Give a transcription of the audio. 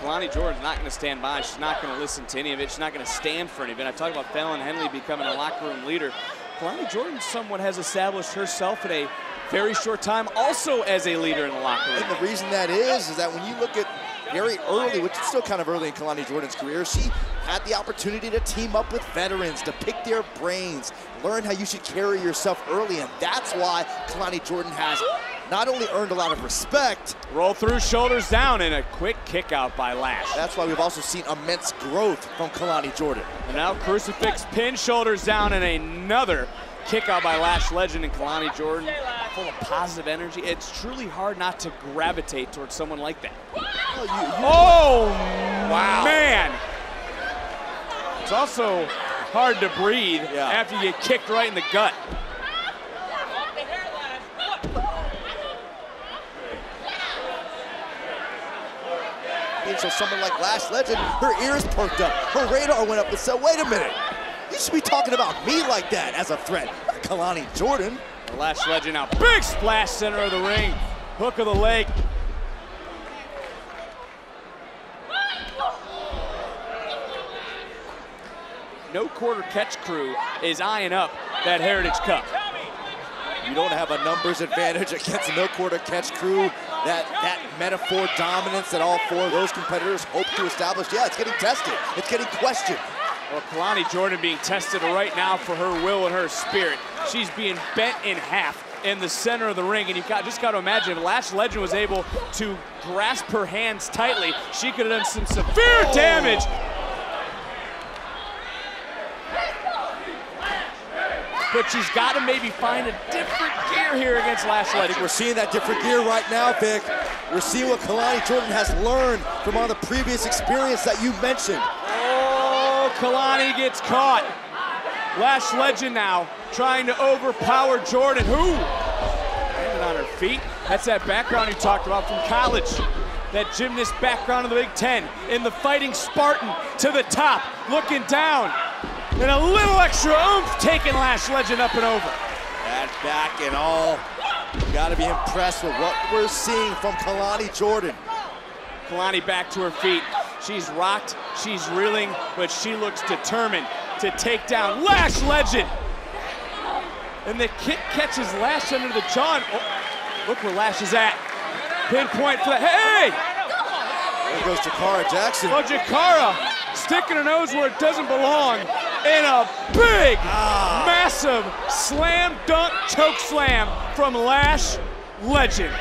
Kelani Jordan's not going to stand by. She's not going to listen to any of it. She's not going to stand for any of it. I talk about Fallon Henley becoming a locker room leader. Kelani Jordan somewhat has established herself in a very short time also as a leader in the locker room. And the reason that is, is that when you look at very early, which is still kind of early in Kelani Jordan's career, she had the opportunity to team up with veterans, to pick their brains, learn how you should carry yourself early, and that's why Kelani Jordan has not only earned a lot of respect. Roll through, shoulders down, and a quick kick out by Lash. That's why we've also seen immense growth from Kelani Jordan. And now crucifix pin, shoulders down, and another kick out by Lash legend and Kelani Jordan, full of positive energy. It's truly hard not to gravitate towards someone like that. Oh, you, you, oh wow. man. It's also hard to breathe Yeah. after you get kicked right in the gut. So someone like Lash Legend, her ears perked up, her radar went up and said, wait a minute, you should be talking about me like that as a threat, Kelani Jordan. The legend now, big splash center of the ring, hook of the leg. No quarter catch crew is eyeing up that Heritage Cup. You don't have a numbers advantage against no quarter catch crew. That that Meta-Four dominance that all four of those competitors hope to establish. Yeah, it's getting tested. It's getting questioned. Well, Kelani Jordan being tested right now for her will and her spirit. She's being bent in half in the center of the ring, and you've got just got to imagine if Lash Legend was able to grasp her hands tightly, she could have done some severe damage. But she's got to maybe find a different gear here against Lash we're seeing that different gear right now, Vic. We're seeing what Kelani Jordan has learned from all the previous experience that you mentioned. Oh, Kelani gets caught. Lash Legend now trying to overpower Jordan, who landed on her feet. That's that background you talked about from college. That gymnast background of the Big Ten in the fighting Spartan to the top, looking down. And a little extra oomph taking Lash Legend up and over. That back and all. You gotta be impressed with what we're seeing from Kelani Jordan. Kelani back to her feet. She's rocked, she's reeling, but she looks determined to take down Lash Legend. And the kick catches Lash under the jaw. and- Oh, look where Lash is at. Pinpoint for the, hey! There goes Jakara Jackson. Oh, Jakara sticking her nose where it doesn't belong in a big, ah. massive slam dunk choke slam from Lash Legend.